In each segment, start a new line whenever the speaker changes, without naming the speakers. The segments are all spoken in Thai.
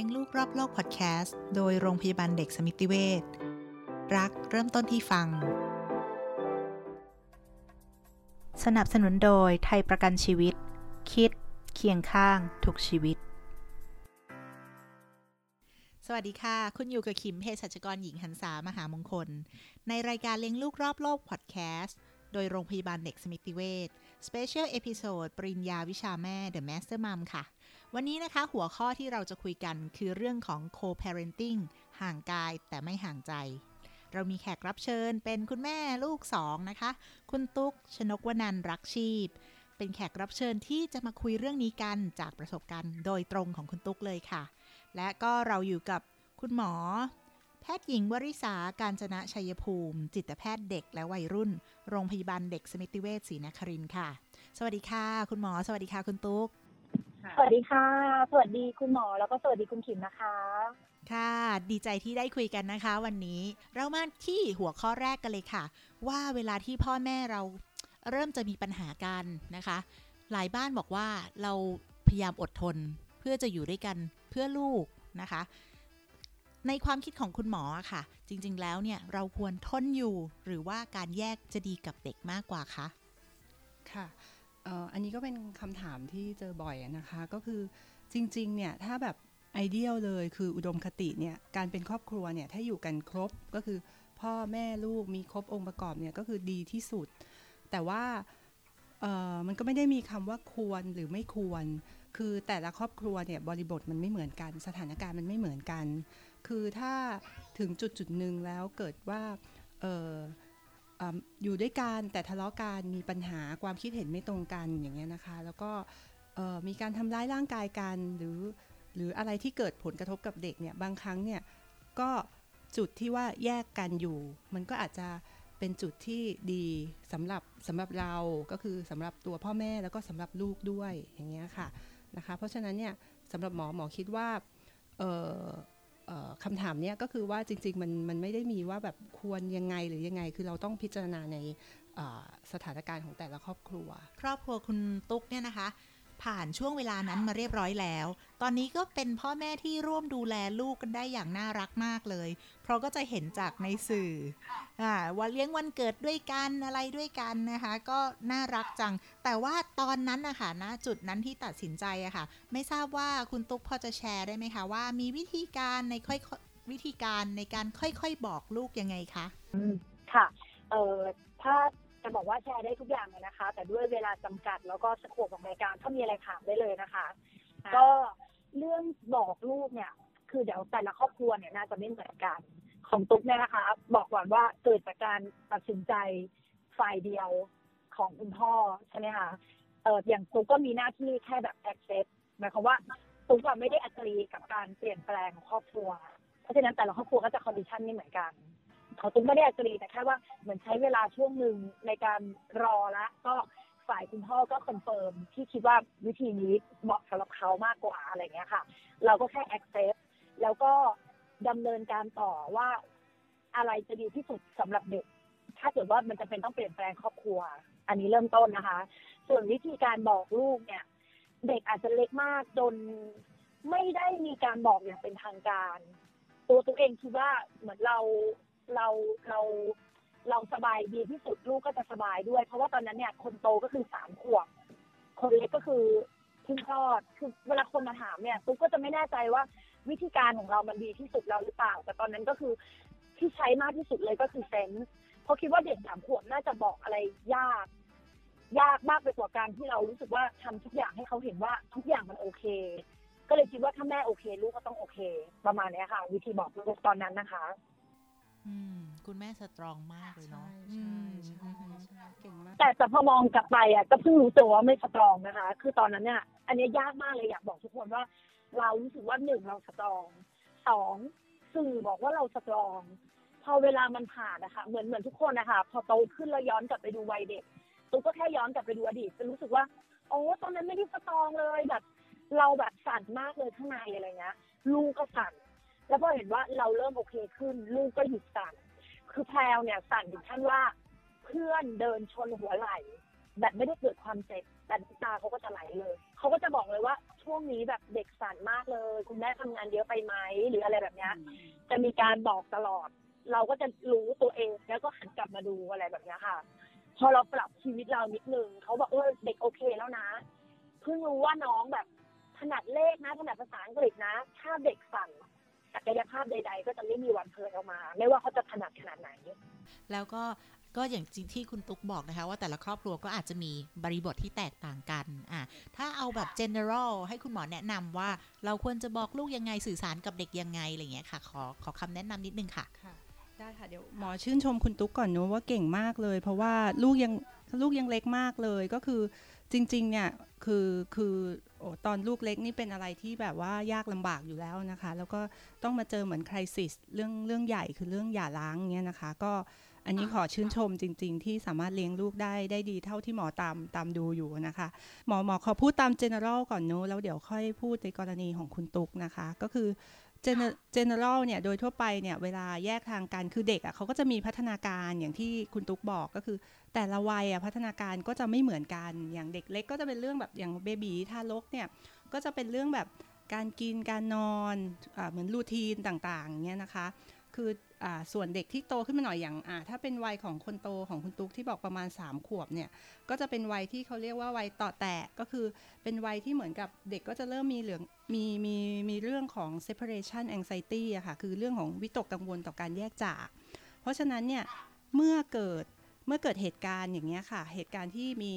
ลี้ยงลูกรอบโลกพอดแคสต์โดยโรงพยาบาลเด็กสมิติเวชรักเริ่มต้นที่ฟัง สนับสนุนโดยไทยประกันชีวิต คิด เคียงข้างทุกชีวิต สวัสดีค่ะ คุณอยู่กับคิมเภสัชกรหญิงหันษามหามงคล ในรายการเลี้ยงลูกรอบโลกพอดแคสต์โดยโรงพยาบาลเด็กสมิติเวช Special Episode ปริญญาวิชาแม่ The Master Mom ค่ะ วันนี้นะคะหัวข้อที่เราจะคุยกันคือเรื่องของ co-parenting ห่างกายแต่ไม่ห่างใจ เรามีแขกรับเชิญเป็นคุณแม่ลูกสองนะคะ คุณตุ๊ก ชนกวนันรักชีพ เป็นแขกรับเชิญที่จะมาคุยเรื่องนี้กันจากประสบการณ์โดยตรงของคุณตุ๊กเลยค่ะ และก็เราอยู่กับคุณหมอ แพทย์หญิงวริษาการจนะชัยภูมิ จิตแพทย์เด็กและวัยรุ่น โรงพยาบาลเด็กสมิติเวชศรีนครินทร์ค่ะ สวัสดีค่ะ คุณหมอ สวัสดีค่ะคุณตุ๊ก
สวัสดีค่ะ สวัสดีคุณหมอแล้วก็สวัสดีคุณขิมนะคะ
ค่ะ ดีใจที่ได้คุยกันนะคะ วันนี้ เรามาที่หัวข้อแรกกันเลยค่ะ ว่าเวลาที่พ่อแม่เราเริ่มจะมีปัญหากันนะคะ หลายบ้านบอกว่าเราพยายามอดทนเพื่อจะอยู่ด้วยกันเพื่อลูกนะคะ ในความคิดของคุณหมออะค่ะ จริงๆแล้วเนี่ยเราควรทนอยู่หรือว่าการแยกจะดีกับเด็กมากกว่าคะ
ค่ะเอันนี้ก็เป็นคำถามที่เจอบ่อยนะคะ ก็คือจริงๆเนี่ยถ้าแบบไอเดียลเลยคืออุดมคติเนี่ยการเป็นครอบครัวเนี่ยถ้าอยู่กันครบก็คือพ่อแม่ลูกมีครบองค์ประกอบเนี่ยก็คือดีที่สุด แต่ว่ามันก็ไม่ได้มีคำว่าควรหรือไม่ควร คือแต่ละครอบครัวเนี่ยบริบทมันไม่เหมือนกัน สถานการณ์มันไม่เหมือนกัน คือถ้าถึงจุดจุดหนึ่งแล้วเกิดว่า อยู่ด้วยกันแต่ทะเลาะกันมีปัญหาความคิดเห็นไม่ตรงกันอย่างเงี้ยนะคะ แล้วก็มีการทำร้ายร่างกายกันหรือหรืออะไรที่เกิดผลกระทบกับเด็กเนี่ยบางครั้งเนี่ยก็จุดที่ว่าแยกกันอยู่ มันก็อาจจะเป็นจุดที่ดีสำหรับสำหรับเราก็คือสำหรับตัวพ่อแม่แล้วก็สำหรับลูกด้วยอย่างเงี้ยค่ะนะคะ เพราะฉะนั้นเนี่ยสำหรับหมอหมอคิดว่า คำถามเนี้ยก็คือว่าจริง ๆ มันมันไม่ได้มีว่าแบบควรยังไงหรือยังไง คือเราต้องพิจารณาในสถานการณ์ของแต่ละครอบครัว
ครอบครัวคุณตุ๊กเนี่ยนะคะ ผ่านช่วงเวลานั้นมาเรียบร้อยแล้ว ตอนนี้ก็เป็นพ่อแม่ที่ร่วมดูแลลูกกันได้อย่างน่ารักมากเลย เพราะก็จะเห็นจากในสื่ออ่าว่าเลี้ยงวันเกิดด้วยกันอะไรด้วยกันนะคะ ก็น่ารักจัง แต่ว่าตอนนั้นนะคะณจุดนั้นที่ตัดสินใจอะค่ะ ไม่ทราบว่าคุณตุ๊กพอจะแชร์ได้ไหมคะว่ามีวิธีการในค่อยวิธีการในการค่อยๆบอกลูกยังไงคะ
อืมค่ะเอ่อถ้า จะบอกว่าแชร์ได้ทุกอย่างเลยนะคะ แต่ด้วยเวลาจำกัดแล้วก็สโคปของรายการถ้ามีอะไรถามได้เลยนะคะ
ค่ะ
ก็เรื่องบอกลูกเนี่ย คือเดี๋ยวแต่ละครอบครัวเนี่ยน่าจะไม่เหมือนกันของตุ๊กเนี่ยนะคะ บอกก่อนว่าเกิดจากการตัดสินใจฝ่ายเดียวของคุณพ่อใช่ไหมคะเอออย่างตุ๊กก็มีหน้าที่แค่แบบ accept หมายความว่าตุ๊กอะไม่ได้ agree กับการเปลี่ยนแปลงของครอบครัว เพราะฉะนั้นแต่ละครอบครัวก็จะ condition ไม่เหมือนกัน เขาตุ๊กไม่ได้ agree แต่แค่ว่าเหมือนใช้เวลาช่วงหนึ่งในการรอละก็ฝ่ายคุณพ่อก็ confirm ที่คิดว่าวิธีนี้เหมาะสำหรับเขามากกว่าอะไรเงี้ยค่ะ เราก็แค่ accept แล้วก็ดำเนินการต่อว่าอะไรจะดีที่สุดสำหรับเด็ก ถ้าเกิดว่ามันจะเป็นต้องเปลี่ยนแปลงครอบครัว อันนี้เริ่มต้นนะคะ ส่วนวิธีการบอกลูกเนี่ย เด็กอาจจะเล็กมากจนไม่ได้มีการบอกอย่างเป็นทางการ ตัวตัวเองคิดว่าเหมือนเรา เราเราเราสบายดีที่สุดลูกก็จะสบายด้วย เพราะว่าตอนนั้นเนี่ยคนโตก็คือสามขวบคนเล็กก็คือเพิ่งคลอดคือเวลาคนมาถามเนี่ยตุ๊กก็จะไม่แน่ใจว่าวิธีการของเรามันดีที่สุดแล้วหรือเปล่า แต่ตอนนั้นก็คือที่ใช้มากที่สุดเลยก็คือเซนส์เพราะคิดว่าเด็กสามขวบน่าจะบอกอะไรยาก ยากมากไปกว่าการที่เรารู้สึกว่าทำทุกอย่างให้เขาเห็นว่าทุกอย่างมันโอเค ก็เลยคิดว่าถ้าแม่โอเค ลูกก็ต้องโอเค ประมาณนี้ค่ะ วิธีบอกลูกตอนนั้นนะคะ
คุณแม่สตรองมากเลยเนาะ
ใช่ใช่
อืม
ใช่ใช่เก่งมาก
แต่แต่พอมองกลับไปอะก็เพิ่งรู้ตัวว่าไม่สตรองนะคะ คือตอนนั้นเนี่ยอันเนี้ยยากมากเลยอยากบอกทุกคนว่า เรารู้สึกว่าหนึ่งเราสตรองสองสื่อบอกว่าเราสตรอง พอเวลามันผ่านนะคะ เหมือนเหมือนทุกคนนะคะพอโตขึ้นแล้วย้อนกลับไปดูวัยเด็กตุ๊กก็แค่ย้อนกลับไปดูอดีตจะรู้สึกว่าโอ้ตอนนั้นไม่ได้สตรองเลยแบบ เราแบบสั่นมากเลยข้างในอะไรเงี้ยลูกก็สั่น แล้วพอเห็นว่าเราเริ่มโอเคขึ้น ลูกก็หยุดสั่น คือแพลวเนี่ยสั่นถึงขั้นว่า เพื่อนเดินชนหัวไหล่แบบไม่ได้เกิดความเจ็บแต่ตาเขาก็จะไหลเลยเขาก็จะบอกเลยว่าช่วงนี้แบบเด็กสั่นมากเลย คุณแม่ทำงานเยอะไปไหมหรืออะไรแบบนี้จะมีการบอกตลอด เราก็จะรู้ตัวเองแล้วก็หันกลับมาดูอะไรแบบนี้ค่ะ พอเราปรับชีวิตเรานิดนึงเขาบอกเออเด็กโอเคแล้วนะเพิ่งรู้ว่าน้องแบบถนัดเลขนะถนัดภาษาอังกฤษนะ ถ้าเด็กสั่น ศักยภาพใด ๆ ก็จะไม่มีวันเผยออกมา ไม่ว่าเขาจะถนัดขนาดไหน
แล้วก็ก็อย่างจริงที่คุณตุ๊กบอกนะคะ ว่าแต่ละครอบครัวก็อาจจะมีบริบทที่แตกต่างกันอะถ้าเอาแบบ general ให้คุณหมอแนะนำว่าเราควรจะบอกลูกยังไงสื่อสารกับเด็กยังไงอะไรเงี้ยค่ะ ขอขอคำแนะนำนิดนึงค่ะ
ค่ะ ได้ค่ะ เดี๋ยวหมอชื่นชมคุณตุ๊กก่อนเนอะว่าเก่งมากเลย เพราะว่าลูกยังลูกยังเล็กมากเลยก็คือ จริงๆเนี่ยคือคือโอ้ตอนลูกเล็กนี่เป็นอะไรที่แบบว่ายากลำบากอยู่แล้วนะคะ แล้วก็ต้องมาเจอเหมือนคริสิสเรื่องเรื่องใหญ่คือเรื่องหย่าร้างเงี้ยนะคะ ก็อันนี้ขอชื่นชมจริง ๆ ที่สามารถเลี้ยงลูกได้ได้ดีเท่าที่หมอตามตามดูอยู่นะคะ หมอหมอขอพูดตาม general ก่อนเนอะแล้วเดี๋ยวค่อยพูดในกรณีของคุณตุ๊กนะคะ ก็คือ Gener- general เนี่ยโดยทั่วไปเนี่ยเวลาแยกทางกันคือเด็กอะ่ะเขาก็จะมีพัฒนาการอย่างที่คุณตุ๊กบอกก็คือ แต่ละวัยอะพัฒนาการก็จะไม่เหมือนกันอย่างเด็กเล็กก็จะเป็นเรื่องแบบอย่างเบบีทารกเนี่ยก็จะเป็นเรื่องแบบการกินการนอนอเหมือนรูทีนต่างๆเงี้ยนะคะ คืออส่วนเด็กที่โตขึ้นมาหน่อยอย่างถ้าเป็นวัยของคนโตของคุณตุ๊กที่บอกประมาณ 3 ขวบเนี่ยก็จะเป็นวัยที่เขาเรียกว่าวัยต่อแตะก็คือเป็นวัยที่เหมือนกับเด็กก็จะเริ่มมีเหลืองมีมีมีเรื่องของ separation anxiety อะค่ะคือเรื่องของวิตกกังวลต่อการแยกจาก เพราะฉะนั้นเนี่ยเมื่อเกิด เมื่อเกิดเหตุการณ์อย่างเงี้ยค่ะ เหตุการณ์ที่มี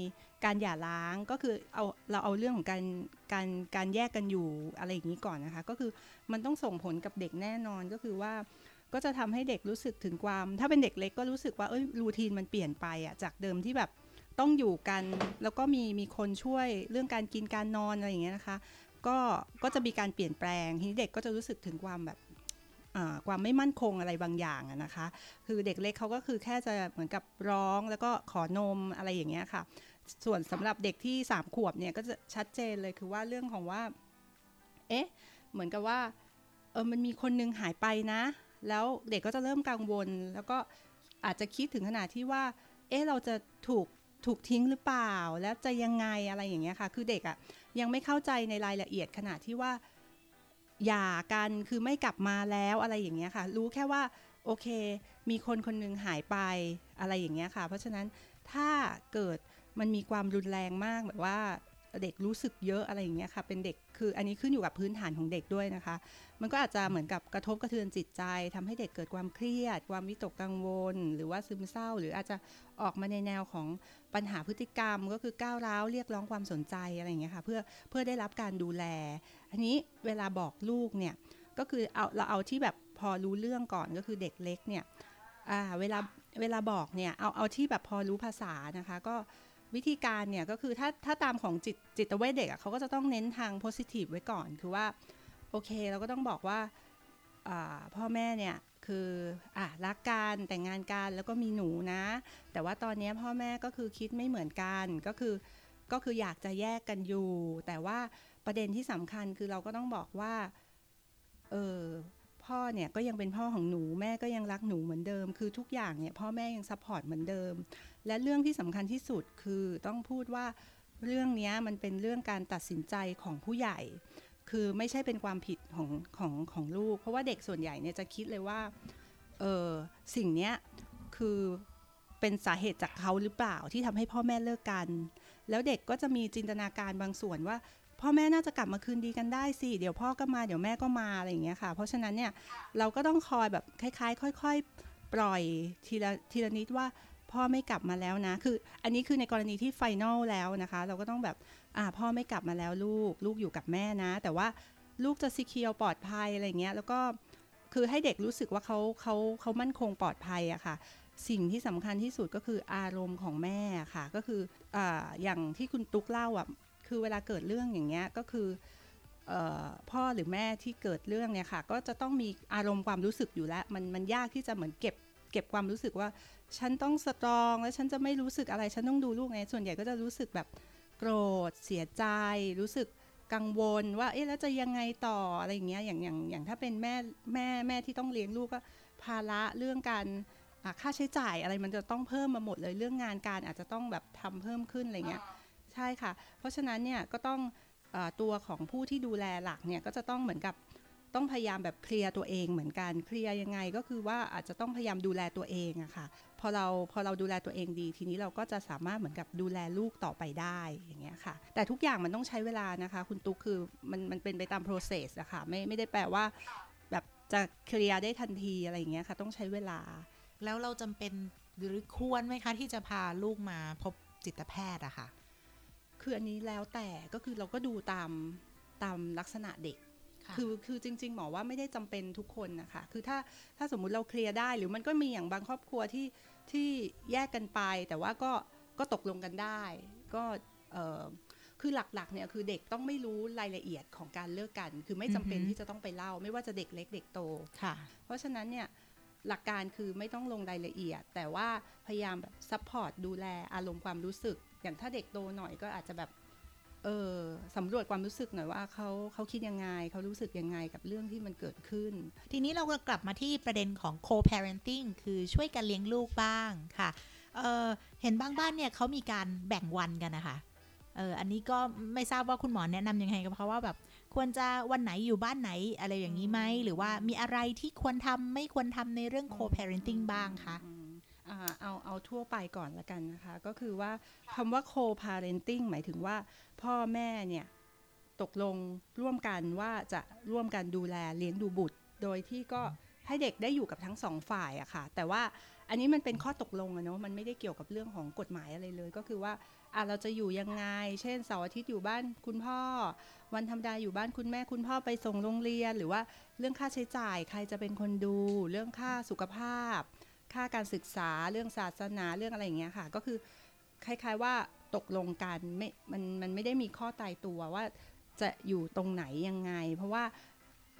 การหย่าร้างก็คือเอาเราเอาเรื่องของการการการแยกกันอยู่อะไรอย่างนี้ก่อนนะคะ ก็คือมันต้องส่งผลกับเด็กแน่นอนก็คือว่า ก็จะทำให้เด็กรู้สึกถึงความ ถ้าเป็นเด็กเล็กก็รู้สึกว่าเอ้ยรูทีนมันเปลี่ยนไปอะจากเดิมที่แบบต้องอยู่กันแล้วก็มีมีคนช่วยเรื่องการกินการนอนอะไรอย่างเงี้ยนะคะ ก็ก็จะมีการเปลี่ยนแปลงทีนี้เด็กก็จะรู้สึกถึงความแบบ ความไม่มั่นคงอะไรบางอย่างนะคะ คือเด็กเล็กเขาก็คือแค่จะเหมือนกับร้องแล้วก็ขอนมอะไรอย่างเงี้ยค่ะ ส่วนสำหรับเด็กที่สามขวบเนี่ยก็จะชัดเจนเลยคือว่าเรื่องของว่า เอ๊ะ เหมือนกับว่า เออมันมีคนนึงหายไปนะ แล้วเด็กก็จะเริ่มกังวล แล้วก็อาจจะคิดถึงขนาดที่ว่า เอ๊ะ เราจะถูกถูกทิ้งหรือเปล่า แล้วจะยังไงอะไรอย่างเงี้ยค่ะ คือเด็กอะ่ะยังไม่เข้าใจในรายละเอียดขนาดที่ว่า หย่ากันคือไม่กลับมาแล้วอะไรอย่างเงี้ยค่ะ รู้แค่ว่าโอเค มีคนคนหนึงหายไปอะไรอย่างเงี้ยค่ะ เพราะฉะนั้นถ้าเกิดมันมีความรุนแรงมากแบบว่า เด็กรู้สึกเยอะอะไรอย่างเงี้ยค่ะ เป็นเด็กคืออันนี้ขึ้นอยู่กับพื้นฐานของเด็กด้วยนะคะ มันก็อาจจะเหมือนกับกระทบกระเทือนจิตใจทำให้เด็กเกิดความเครียด ความวิตกกังวล หรือว่าซึมเศร้า หรืออาจจะออกมาในแนวของปัญหาพฤติกรรม ก็คือก้าวร้าวเรียกร้องความสนใจอะไรอย่างเงี้ยค่ะเพื่อเพื่อได้รับการดูแล อันนี้เวลาบอกลูกเนี่ยก็คือเอาเราเอาที่แบบพอรู้เรื่องก่อนก็คือเด็กเล็กเนี่ยอ่าเวลาเวลาบอกเนี่ยเอาเอาที่แบบพอรู้ภาษานะคะ ก็ วิธีการเนี่ยก็คือถ้าถ้าตามของจิตจิตเวชเด็กอะเขาก็จะต้องเน้นทางโพสิทีฟไว้ก่อน คือว่าโอเคเราก็ต้องบอกว่าอ่าพ่อแม่เนี่ยคืออะรักกันแต่งงานกันแล้วก็มีหนูนะ แต่ว่าตอนนี้พ่อแม่ก็คือคิดไม่เหมือนกันก็คือก็คืออยากจะแยกกันอยู่ แต่ว่าประเด็นที่สำคัญคือเราก็ต้องบอกว่าเออ พ่อเนี่ยก็ยังเป็นพ่อของหนูแม่ก็ยังรักหนูเหมือนเดิม คือทุกอย่างเนี่ยพ่อแม่ยัง support เหมือนเดิม และเรื่องที่สำคัญที่สุดคือต้องพูดว่าเรื่องนี้มันเป็นเรื่องการตัดสินใจของผู้ใหญ่ คือไม่ใช่เป็นความผิดของของของลูก เพราะว่าเด็กส่วนใหญ่เนี่ยจะคิดเลยว่าเออสิ่งเนี้ยคือเป็นสาเหตุจากเขาหรือเปล่าที่ทำให้พ่อแม่เลิกกัน แล้วเด็กก็จะมีจินตนาการบางส่วนว่า พ่อแม่น่าจะกลับมาคืนดีกันได้สิเดี๋ยวพ่อก็มาเดี๋ยวแม่ก็มาอะไรอย่างเงี้ยค่ะ เพราะฉะนั้นเนี่ยเราก็ต้องคอยแบบคล้าย ๆ ค่อย ๆ ปล่อยทีละทีละนิดว่าพ่อไม่กลับมาแล้วนะ คือ อันนี้คือในกรณีที่ final แล้วนะคะ เราก็ต้องแบบอ่าพ่อไม่กลับมาแล้วลูกลูกอยู่กับแม่นะ แต่ว่าลูกจะ secure ปลอดภัยอะไรเงี้ยแล้วก็คือให้เด็กรู้สึกว่าเขาเขาเขามั่นคงปลอดภัยอะค่ะ สิ่งที่สำคัญที่สุดก็คืออารมณ์ของแม่ค่ะ ก็คืออ่าอย่างที่คุณตุ๊กเล่าอะ คือเวลาเกิดเรื่องอย่างเงี้ยก็คืออพ่อหรือแม่ที่เกิดเรื่องเนี่ยค่ะ ก็จะต้องมีอารมณ์ความรู้สึกอยู่แล้วมันมันยากที่จะเหมือนเก็บเก็บความรู้สึกว่า ฉันต้องสตรองแล้วฉันจะไม่รู้สึกอะไรฉันต้องดูลูกไงส่วนใหญ่ก็จะรู้สึกแบบโกรธ เสียใจ รู้สึกกังวลว่าเอ๊ะแล้วจะยังไงต่ออะไรอย่างเงี้ยอย่างอย่างอย่างถ้าเป็นแม่แม่แม่ที่ต้องเลี้ยงลูกก็ภาระเรื่องการค่าใช้จ่ายอะไรมันจะต้องเพิ่มมาหมดเลยเรื่องงานการอาจจะต้องแบบทำเพิ่มขึ้นอะไรเงี้ย ใช่ค่ะ เพราะฉะนั้นเนี่ยก็ต้องอตัวของผู้ที่ดูแลหลักเนี่ยก็จะต้องเหมือนกับต้องพยายามแบบเคลียร์ตัวเองเหมือนกันเคลียร์ยังไงก็คือว่าอาจจะต้องพยายามดูแลตัวเองอะค่ะพอเราพอเราดูแลตัวเองดี ทีนี้เราก็จะสามารถเหมือนกับดูแลลูกต่อไปได้อย่างเงี้ยค่ะ แต่ทุกอย่างมันต้องใช้เวลานะคะ คุณตุ๊กคือมันมันเป็นไปตาม process อะค่ะไม่ไม่ได้แปลว่า แบบจะเคลียร์ได้ทันทีอะไรอย่างเงี้ยค่ะ ต้องใช้เวลา
แล้วเราจำเป็นหรือควรไหมคะที่จะพาลูกมาพบจิตแพทย์อะค่ะ
คืออันนี้แล้วแต่ก็คือเราก็ดูตามตามลักษณะเด็ก
ค่ะ
คือคือจริง ๆ หมอว่าไม่ได้จำเป็นทุกคนนะคะ คือถ้าถ้าสมมุติเราเคลียร์ได้หรือมันก็มีอย่างบางครอบครัวที่ที่แยกกันไป แต่ว่าก็ก็ตกลงกันได้ ก็เออคือหลักๆเนี่ยคือเด็กต้องไม่รู้รายละเอียดของการเลิกกัน คือไม่จำเป็น
อือฮึ
ที่จะต้องไปเล่า ไม่ว่าจะเด็กเล็กเด็กโต
ค่ะ
เพราะฉะนั้นเนี่ยหลักการคือไม่ต้องลงรายละเอียด แต่ว่าพยายามแบบ support ดูแลอารมณ์ความรู้สึก อย่างถ้าเด็กโตหน่อยก็อาจจะแบบเออสำรวจความรู้สึกหน่อยว่าเขาเขาคิดยังไงเขารู้สึกยังไงกับเรื่องที่มันเกิดขึ้น
ทีนี้เราก็กลับมาที่ประเด็นของ co-parenting คือช่วยกันเลี้ยงลูกบ้างค่ะเออเห็นบางบ้านเนี่ยเขามีการแบ่งวันกันนะคะเอออันนี้ก็ไม่ทราบว่าคุณหมอแนะนำยังไงกับเขาว่าแบบควรจะวันไหนอยู่บ้านไหนอะไรอย่างนี้ไหมหรือว่ามีอะไรที่ควรทำไม่ควรทำในเรื่อง co-parenting บ้างคะ
เอาเอาทั่วไปก่อนละกันนะคะ ก็คือว่าคำว่า co-parenting หมายถึงว่าพ่อแม่เนี่ยตกลงร่วมกันว่าจะร่วมกันดูแลเลี้ยงดูบุตร โดยที่ก็ให้เด็กได้อยู่กับทั้งสองฝ่ายอะค่ะ แต่ว่าอันนี้มันเป็นข้อตกลงอะเนาะมันไม่ได้เกี่ยวกับเรื่องของกฎหมายอะไรเลย ก็คือว่าอะเราจะอยู่ยังไง เช่นเสาร์อาทิตย์อยู่บ้านคุณพ่อ วันธรรมดาอยู่บ้านคุณแม่คุณพ่อไปส่งโรงเรียน หรือว่าเรื่องค่าใช้จ่ายใครจะเป็นคนดู เรื่องค่าสุขภาพ ค่าการศึกษาเรื่องศาสนาเรื่องอะไรอย่างเงี้ยค่ะ ก็คือคล้ายๆว่าตกลงกันไม่มันมันไม่ได้มีข้อตายตัวว่าจะอยู่ตรงไหนยังไง เพราะว่า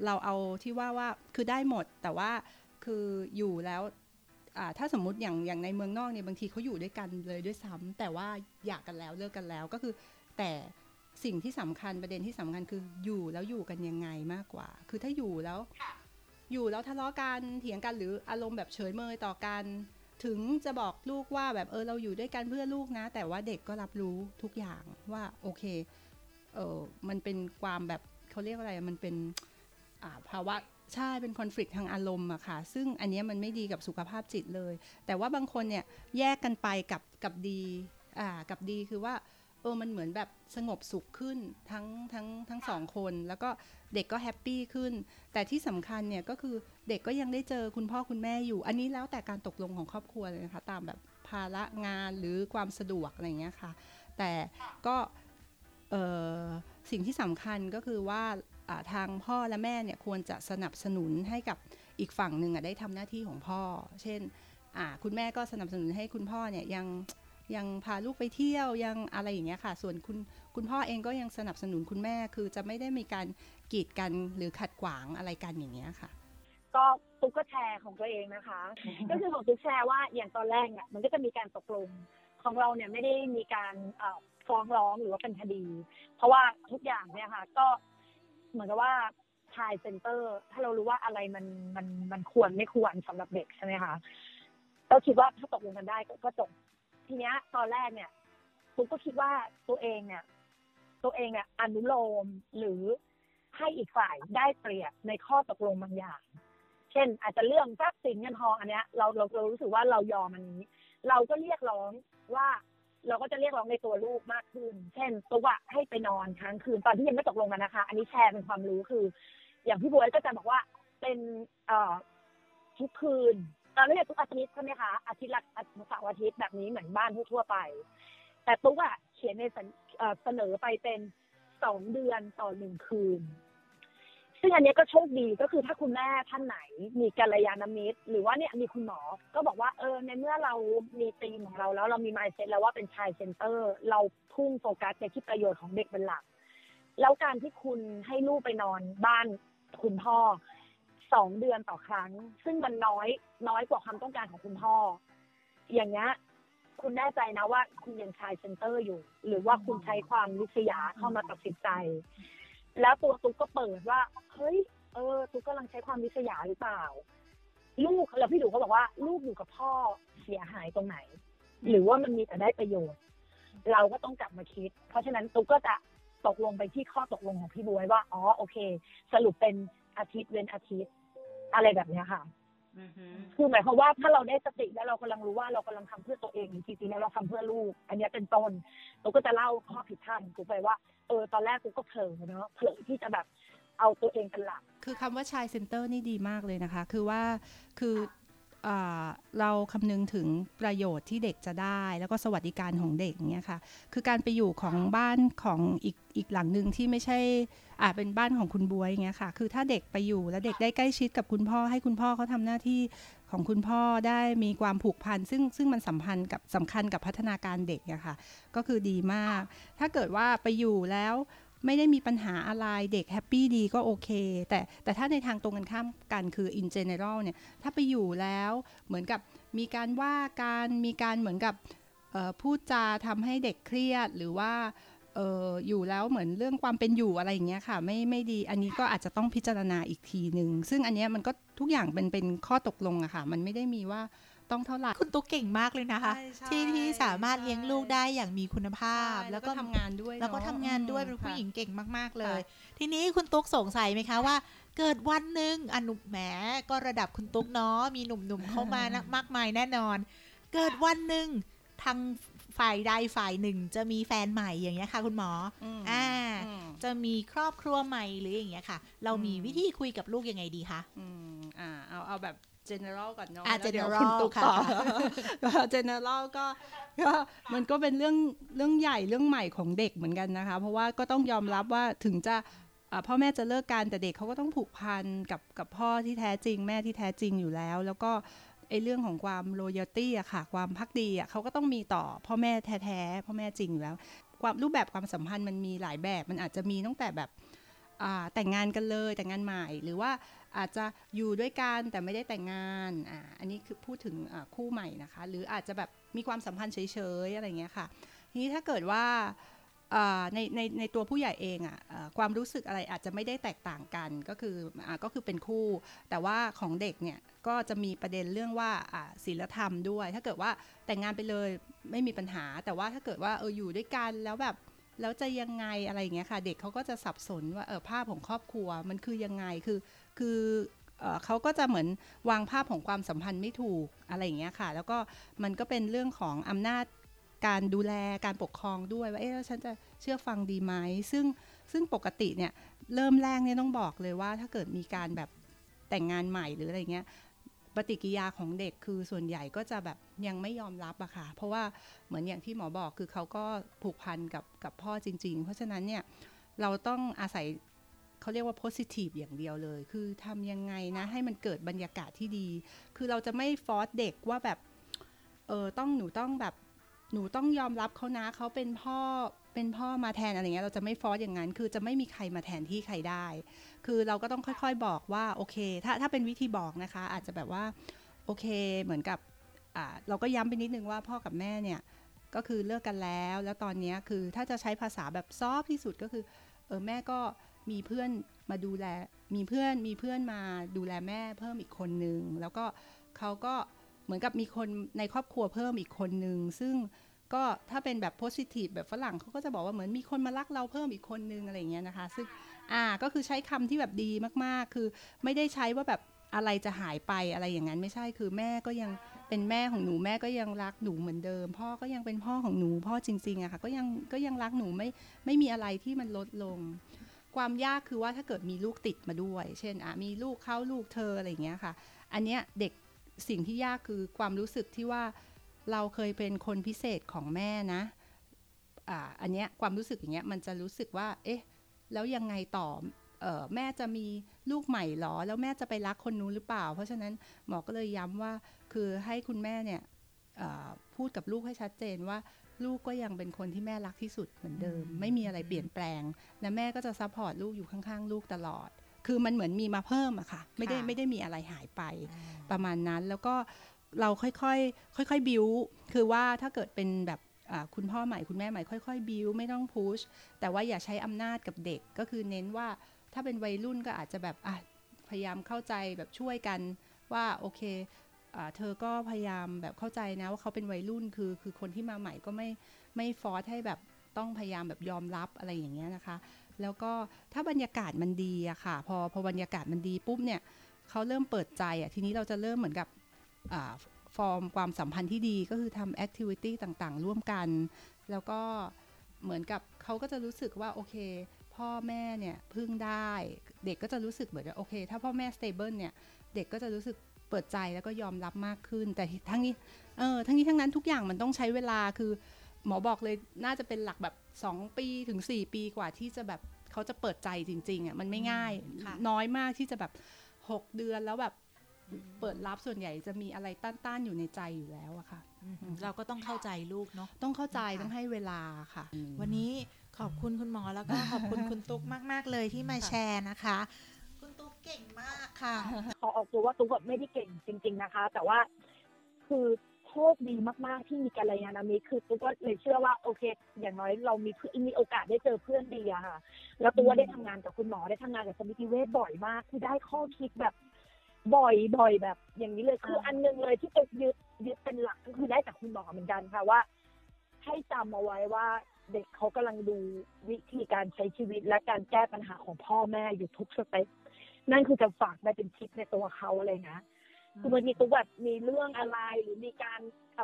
เราเอาที่ว่าว่าคือได้หมดแต่ว่าคืออยู่แล้วอ่าถ้าสมมุติอย่างอย่างในเมืองนอกเนี่ยบางทีเขาอยู่ด้วยกันเลยด้วยซ้ำแต่ว่าอยากกันแล้วเลิกกันแล้วก็คือแต่สิ่งที่สำคัญประเด็นที่สำคัญคืออยู่แล้วอยู่กันยังไงมากกว่า คือถ้าอยู่แล้ว อยู่แล้วทะเลาะกันเถียงกันหรืออารมณ์แบบเฉยเมยต่อกัน ถึงจะบอกลูกว่าแบบเออเราอยู่ด้วยกันเพื่อลูกนะ แต่ว่าเด็กก็รับรู้ทุกอย่างว่าโอเคเออมันเป็นความแบบเขาเรียกอะไรมันเป็นภาวะใช่เป็นคอน FLICT ทางอารมณ์อะค่ะ ซึ่งอันนี้มันไม่ดีกับสุขภาพจิตเลย แต่ว่าบางคนเนี่ยแยกกันไปกับกับดีอ่ากับดีคือว่า เออมันเหมือนแบบสงบสุขขึ้นทั้งทั้งทั้งสองคน แล้วก็เด็กก็แฮปปี้ขึ้น แต่ที่สำคัญเนี่ยก็คือเด็กก็ยังได้เจอคุณพ่อคุณแม่อยู่ อันนี้แล้วแต่การตกลงของครอบครัวเลยนะคะ ตามแบบภาระงานหรือความสะดวกอะไรเงี้ยค่ะ แต่ก็เออสิ่งที่สำคัญก็คือว่าอ่าทางพ่อและแม่เนี่ยควรจะสนับสนุนให้กับอีกฝั่งหนึ่งอะได้ทำหน้าที่ของพ่อ เช่นอ่าคุณแม่ก็สนับสนุนให้คุณพ่อเนี่ยยัง ยังพาลูกไปเที่ยวยังอะไรอย่างเงี้ยค่ะ ส่วนคุณคุณพ่อเองก็ยังสนับสนุนคุณแม่ คือจะไม่ได้มีการกีดกันหรือขัดขวางอะไรกันอย่างเงี้ยค่ะ
ก็ตุ๊กก็แชร์ของตัวเองนะคะ ก็คือของตุ๊กแชร์ว่าอย่างตอนแรกเนี่ยมันก็จะมีการตกลงของเราเนี่ยไม่ได้มีการเอ่อฟ้องร้องหรือว่าเป็นคดี เพราะว่าทุกอย่างเนี่ยค่ะ ก็เหมือนกับว่าชายเซ็นเตอร์ ถ้าเรารู้ว่าอะไรมันมันมันควรไม่ควรสำหรับเด็กใช่ไหมคะเราคิดว่าถ้าตกลงกันได้ก็ก็จบ ทีเนี้ยตอนแรกเนี่ยตุ๊กก็คิดว่าตัวเองเนี่ย ตัวเองเนี่ยอนุโลมหรือให้อีกฝ่ายได้เปรียบในข้อตกลงบางอย่าง เช่น อาจจะเรื่องทรัพย์สินเงินทองอันเนี้ยเราเราเรารู้สึกว่าเรายอมอันนี้ เราก็เรียกร้องว่าเราก็จะเรียกร้องในตัวลูกมากขึ้น เช่นตัวอะให้ไปนอนค้างคืนตอนที่ยังไม่ตกลงกันนะคะ อันนี้แชร์เป็นความรู้คือ อย่างพี่บวยก็จะบอกว่าเป็นเอ่อทุกคืน ตอนนี้ทุกอาทิตย์ใช่ไหมคะอาทิตย์ละเสาร์อาทิตย์แบบนี้เหมือนบ้านทั่วไป แต่ตุ๊กอะเขียนในสเสนอไปเป็นสองเดือนต่อหนึ่งคืน ซึ่งอันนี้ก็โชคดีก็คือถ้าคุณแม่ท่านไหน มีกัลยาณมิตร หรือว่าเนี่ยมีคุณหมอก็บอกว่าเออในเมื่อเรามีธีมของเราแล้วเรามี mindset แล้วว่าเป็น child center เราพุ่งโฟกัสไปที่ประโยชน์ของเด็กเป็นหลัก แล้วการที่คุณให้ลูกไปนอนบ้านคุณพ่อ สองเดือนต่อครั้ง ซึ่งมันน้อยน้อยกว่าความต้องการของคุณพ่อ อย่างเงี้ยคุณแน่ใจนะว่าคุณยัง child center อยู่ หรือว่าคุณใช้ความลิษยาเข้ามาตัดสินใจ แล้วตัวตุ๊กก็เปิดว่า เฮ้ย เออ ตุ๊กกำลังใช้ความลิษยาหรือเปล่า ลูกแล้วพี่ดูเขาบอกว่า ลูกอยู่กับพ่อเสียหายตรงไหน หรือว่ามันมีแต่ได้ประโยชน์ เราก็ต้องกลับมาคิด เพราะฉะนั้นตุ๊กก็จะตกลงไปที่ข้อตกลงของพี่บวยว่า อ๋อ โอเค สรุปเป็นอาทิตย์เว้นอาทิตย์ อะไรแบบเนี้ยค่ะ
อือฮึ
คือหมายความว่าถ้าเราได้สติแล้วเรากำลังรู้ว่าเรากำลังทำเพื่อตัวเองจริงๆแล้วเราทำเพื่อลูก อันเนี้ยเป็นต้นตุ๊กก็จะเล่าข้อผิดพลาดของตุ๊กไปว่าเออตอนแรกตุ๊กก็เผลอเนาะเผลอที่จะแบบเอาตัวเองเป็นหลัก
คือคำว่า child center นี่ดีมากเลยนะคะ คือว่าคืออ่า เราคำนึงถึงประโยชน์ที่เด็กจะได้ แล้วก็สวัสดิการของเด็กเนี่ยค่ะ คือการไปอยู่ของบ้านของอีกอีกหลังหนึ่งที่ไม่ใช่อาจเป็นบ้านของคุณบวยเงี้ยค่ะ คือถ้าเด็กไปอยู่แล้วเด็กได้ใกล้ชิดกับคุณพ่อ ให้คุณพ่อเขาทำหน้าที่ของคุณพ่อได้มีความผูกพันซึ่งซึ่งมันสัมพันธ์กับสำคัญกับพัฒนาการเด็กอะค่ะ ก็คือดีมาก ถ้าเกิดว่าไปอยู่แล้ว ไม่ได้มีปัญหาอะไรเด็กแฮปปี้ดีก็โอเค แต่แต่ถ้าในทางตรงกันข้ามกันคือ in general เนี่ยถ้าไปอยู่แล้วเหมือนกับมีการว่าการมีการเหมือนกับพูดจาทำให้เด็กเครียดหรือว่าอออยู่แล้วเหมือนเรื่องความเป็นอยู่อะไรอย่างเงี้ยค่ะไม่ไม่ดีอันนี้ก็อาจจะต้องพิจารณาอีกทีหนึ่งซึ่งอันเนี้ยมันก็ทุกอย่างเป็นเป็นข้อตกลงอะค่ะ มันไม่ได้มีว่า ต้องเท่าไหร่
คุณตุ๊กเก่งมากเลยนะคะ
ใช่ใช่
ที่ที่สามารถ
ใช่
เลี้ยงลูกได้อย่างมีคุณภาพ
แล้
แล้วว
ก็
ก็
ทำงานด้วย
แล้วก็
อะ
ทำงานด้วย
อืม
เป็นผู้
ค่ะ
หญิงเก่งมาก ๆเลย
ค่
ทีนี้คุณตุ๊กสงสัยไหมคะว่าเกิดวันหนึ่งอนุแหมก็ระดับคุณตุ๊กเนาะมีหนุ่มๆเข้ามานะมากมายแน่นอน เกิดวันหนึ่งทาง ฝ่ายใดฝ่ายหนึ่ง จะมีแฟนใหม่อย่างเงี้ยค่ะ คุณหมอ
อืม
อ่า
อืม
จะมีครอบครัวใหม่หรืออย่างเงี้ยค่ะ เรามี
อืม
วิธีคุยกับลูกยังไงดีคะ
อืมอ่าเอาเอาแบบ general ก่อนเนาะ
อะ
แล้วเดี๋ยว
general
คุณตุ๊กต่อ
ค่ะ
ก็ general ก็ก็มันก็เป็นเรื่องเรื่องใหญ่เรื่องใหม่ของเด็กเหมือนกันนะคะ เพราะว่าก็ต้องยอมรับว่าถึงจะอ่าพ่อแม่จะเลิกกันแต่เด็กเขาก็ต้องผูกพันกับกับพ่อที่แท้จริง แม่ที่แท้จริงอยู่แล้ว แล้วก็ ไอ้เรื่องของความ loyalty อะค่ะ ความพักดีอะเขาก็ต้องมีต่อพ่อแม่แท้ๆพ่อแม่จริงอยู่แล้ว ความรูปแบบความสัมพันธ์มันมีหลายแบบ มันอาจจะมีตั้งแต่แบบแต่งงานกันเลยแต่งงานใหม่ หรือว่าอาจจะอยู่ด้วยกันแต่ไม่ได้แต่งงานอ่าอันนี้คือพูดถึงคู่ใหม่นะคะ หรืออาจจะแบบมีความสัมพันธ์เฉยๆอะไรเงี้ยค่ะทีนี้ถ้าเกิดว่า ในในในตัวผู้ใหญ่เองอะอะความรู้สึกอะไรอาจจะไม่ได้แตกต่างกันก็คืออก็คือเป็นคู่ แต่ว่าของเด็กเนี่ยก็จะมีประเด็นเรื่องว่าศีลธรรมด้วย ถ้าเกิดว่าแต่งงานไปเลยไม่มีปัญหา แต่ว่าถ้าเกิดว่าเอออยู่ด้วยกันแล้วแบบแล้วจะยังไงอะไรอย่างเงี้ยค่ะ เด็กเขาก็จะสับสนว่าเออภาพของครอบครัวมันคือยังไงคือคือเขาก็จะเหมือนวางภาพของความสัมพันธ์ไม่ถูกอะไรอย่างเงี้ยค่ะ แล้วก็มันก็เป็นเรื่องของอำนาจ การดูแลการปกครองด้วยว่าเอ๊ะแล้วฉันจะเชื่อฟังดีไหมซึ่งซึ่งปกติเนี่ยเริ่มแรกเนี่ยต้องบอกเลยว่าถ้าเกิดมีการแบบแต่งงานใหม่หรืออะไรเงี้ยปฏิกิริยาของเด็กคือส่วนใหญ่ก็จะแบบยังไม่ยอมรับอะค่ะ เพราะว่าเหมือนอย่างที่หมอบอกคือเขาก็ผูกพันกับกับพ่อจริง ๆ เพราะฉะนั้นเนี่ยเราต้องอาศัยเขาเรียกว่า positive อย่างเดียวเลย คือทำยังไงนะ ให้มันเกิดบรรยากาศที่ดี คือเราจะไม่ฟอร์สเด็กว่าแบบเออต้องหนูต้องแบบ หนูต้องยอมรับเขานะเขาเป็นพ่อเป็นพ่อมาแทนอะไรเงี้ยเราจะไม่ฟอสอย่างนั้น คือจะไม่มีใครมาแทนที่ใครได้ คือเราก็ต้องค่อยๆบอกว่าโอเค ถ้าถ้าเป็นวิธีบอกนะคะ อาจจะแบบว่าโอเคเหมือนกับอ่าเราก็ย้ำไปนิดนึงว่าพ่อกับแม่เนี่ยก็คือเลิกกันแล้ว แล้วตอนนี้คือถ้าจะใช้ภาษาแบบซอฟที่สุดก็คือเออแม่ก็มีเพื่อนมาดูแล มีเพื่อนมีเพื่อนมาดูแลแม่เพิ่มอีกคนนึง แล้วก็เขาก็เเหมือนกับมีคนในครอบครัวเพิ่มอีกคนนึง ซึ่งก็ถ้าเป็นแบบโพสิทีฟแบบฝรั่งเขาก็จะบอกว่าเหมือนมีคนมารักเราเพิ่มอีกคนนึงอะไรเงี้ยนะคะ ซึ่งอ่าก็คือใช้คำที่แบบดีมากๆ คือไม่ได้ใช้ว่าแบบอะไรจะหายไปอะไรอย่างนั้นไม่ใช่คือแม่ก็ยังเป็นแม่ของหนูแม่ก็ยังรักหนูเหมือนเดิม พ่อก็ยังเป็นพ่อของหนูพ่อจริงๆอะค่ะก็ยังก็ยังรักหนูไม่ไม่มีอะไรที่มันลดลง ความยากคือว่าถ้าเกิดมีลูกติดมาด้วย เช่นอะมีลูกเขาลูกเธออะไรอย่างเงี้ยค่ะ อันเนี้ยเด็ก สิ่งที่ยากคือความรู้สึกที่ว่าเราเคยเป็นคนพิเศษของแม่นะอ่าอันเนี้ยความรู้สึกอย่างเงี้ยมันจะรู้สึกว่า เอ๊ะ แล้วยังไงต่อเออแม่จะมีลูกใหม่หรอ แล้วแม่จะไปรักคนนู้นหรือเปล่า เพราะฉะนั้นหมอก็เลยย้ำว่าคือให้คุณแม่เนี่ยเอ่อพูดกับลูกให้ชัดเจนว่าลูกก็ยังเป็นคนที่แม่รักที่สุดเหมือนเดิม ไม่มีอะไรเปลี่ยนแปลง และแม่ก็จะ support ลูกอยู่ข้างๆ ลูกตลอด คือมันเหมือนมีมาเพิ่มอะค่ะ ไม่ได้
ค่ะ
ไม่ได้มีอะไรหายไปประมาณนั้นแล้วก็เราค่อยๆค่อยๆบิวคือว่าถ้าเกิดเป็นแบบอ่าคุณพ่อใหม่คุณแม่ใหม่ค่อยๆบิวไม่ต้อง push แต่ว่าอย่าใช้อำนาจกับเด็กก็คือเน้นว่าถ้าเป็นวัยรุ่นก็อาจจะแบบอะพยายามเข้าใจแบบช่วยกันว่าโอเคอ่าเธอก็พยายามแบบเข้าใจนะว่าเขาเป็นวัยรุ่นคือคือคนที่มาใหม่ก็ไม่ไม่ force ให้แบบต้องพยายามแบบยอมรับอะไรอย่างเงี้ยนะคะ แล้วก็ถ้าบรรยากาศมันดีอะค่ะ พอพอบรรยากาศมันดีปุ๊บเนี่ยเขาเริ่มเปิดใจอะทีนี้เราจะเริ่มเหมือนกับอฟอร์มความสัมพันธ์ที่ดีก็คือทำ activity ต่างๆ ร่วมกัน แล้วก็เหมือนกับเขาก็จะรู้สึกว่าโอเค พ่อแม่เนี่ยพึ่งได้ เด็กก็จะรู้สึกเหมือนว่าโอเค ถ้าพ่อแม่ stable เนี่ยเด็กก็จะรู้สึกเปิดใจแล้วก็ยอมรับมากขึ้น แต่ทั้งนี้เออทั้งนี้ทั้งนั้นทุกอย่างมันต้องใช้เวลาคือ หมอบอกเลยน่าจะเป็นหลักแบบ 2 ปีถึง 4 ปีกว่าที่จะแบบเขาจะเปิดใจจริงๆอะมันไม่ง่าย
ค่ะ
น้อยมากที่จะแบบ 6 เดือนแล้วแบบเปิดรับส่วนใหญ่จะมีอะไรต้านๆอยู่ในใจอยู่แล้วอะค่ะ
อืมเราก็ต้องเข้าใจลูกเนาะ
ต้องเข้าใจ
ค่ะ
ต้องให้เวลาค่ะ
วันนี้ขอบคุณคุณหมอแล้วก็ขอบคุณคุณตุ๊กมากๆเลยที่มาแชร์นะคะ คุณตุ๊กเก่งมากค่ะ
ขอออกตัวว่าตุ๊กแบบไม่ได้เก่งจริง ๆนะคะ แต่ว่าคือ โชคดีมากๆ ที่มีกัลยาณมิตรคือตุ๊กก็เลยเชื่อว่าโอเค อย่างน้อยเรามีเพื่อนมีโอกาสได้เจอเพื่อนดีอะค่ะ แล้วตุ๊กว่าได้ทำงานกับคุณหมอได้ทำงานกับสมิติเวชบ่อยมากคือได้ข้อคิดแบบบ่อยบ่อยแบบ อย่างนี้เลยคืออันหนึงเลยที่ตุ๊กยึดยึดเป็นหลักก็คือได้จากคุณหมอเหมือนกันค่ะว่า ให้จำเอาไว้ว่าเด็กเขากำลังดูวิธีการใช้ชีวิตและการแก้ปัญหาของพ่อแม่อยู่ทุกสเต็ปนั่นคือจะฝากได้เป็นทิปในตัวเขาเลยนะ คือบางทีตุ๊กแบบมีเรื่องอะไรหรือมีการ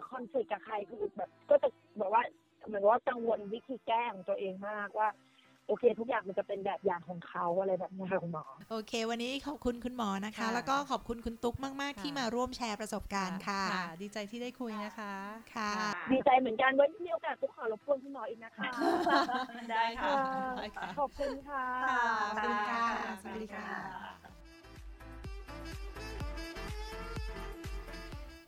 คอนฟ lict กับใครคือแบบก็จะแบบว่าเหมือนว่ากังวลวิธีแก้ของตัวเองมากว่าโอเค ทุกอย่างมันจะเป็นแบบอย่างของเขาอะไรแบบนี้ค่ะคุณหมอ
โอเค วันนี้ขอบคุณคุณหมอนะคะ
ค่ะ
แล้วก็ขอบคุณคุณตุ๊กมากๆ
ค่ะ
ที่มาร่วมแชร์ประสบการณ์ค่ะ
ดีใจที่ได้คุยนะคะ
ค่ะ
ดีใจเหมือนกันไว้มีโอกาสตุ๊กขอรบกวนคุณหมออีกนะคะ
ได้ค่ะ
ขอบคุณค่ะ
ค่ะขอบคุณค่ะสวัสดีค่ะ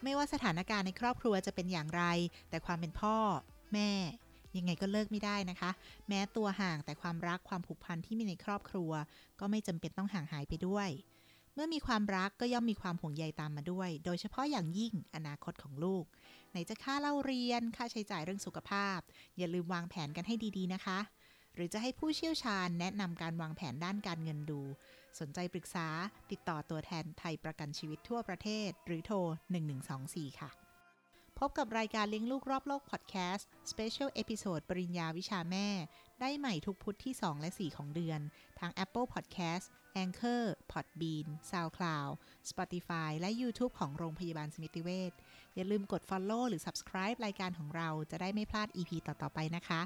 ไม่ว่าสถานการณ์ในครอบครัวจะเป็นอย่างไร แต่ความเป็นพ่อ แม่ ยังไงก็เลิกไม่ได้นะคะ แม้ตัวห่างแต่ความรักความผูกพันที่มีในครอบครัว ก็ไม่จำเป็นต้องห่างหายไปด้วย เมื่อมีความรักก็ย่อมมีความห่วงใยตามมาด้วย โดยเฉพาะอย่างยิ่งอนาคตของลูก ไหนจะค่าเล่าเรียน ค่าใช้จ่ายเรื่องสุขภาพ อย่าลืมวางแผนกันให้ดีๆนะคะ หรือจะให้ผู้เชี่ยวชาญแนะนำการวางแผนด้านการเงินดู สนใจปรึกษาติดต่อตัวแทนไทยประกันชีวิตทั่วประเทศ หรือโทร 1124 ค่ะ พบกับรายการเลี้ยงลูกรอบโลกพอดแคสต์ Special Episode ปริญญาวิชาแม่ ได้ใหม่ทุกพุธที่ 2 และ 4 ของเดือน ทาง Apple Podcast Anchor Podbean SoundCloud Spotify และ YouTube ของโรงพยาบาลสมิติเวชอย่าลืมกด Follow หรือ Subscribe รายการของเราจะได้ไม่พลาด EP ต่อ ๆ ไปนะคะ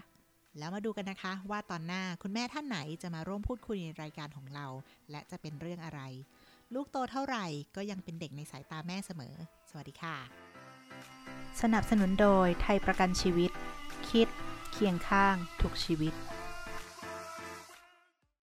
แล้วมาดูกันนะคะ ว่าตอนหน้าคุณแม่ท่านไหนจะมาร่วมพูดคุยในรายการของเรา และจะเป็นเรื่องอะไร ลูกโตเท่าไหร่ก็ยังเป็นเด็กในสายตาแม่เสมอ สวัสดีค่ะ สนับสนุนโดยไทยประกันชีวิต คิด เคียงข้าง ทุกชีวิต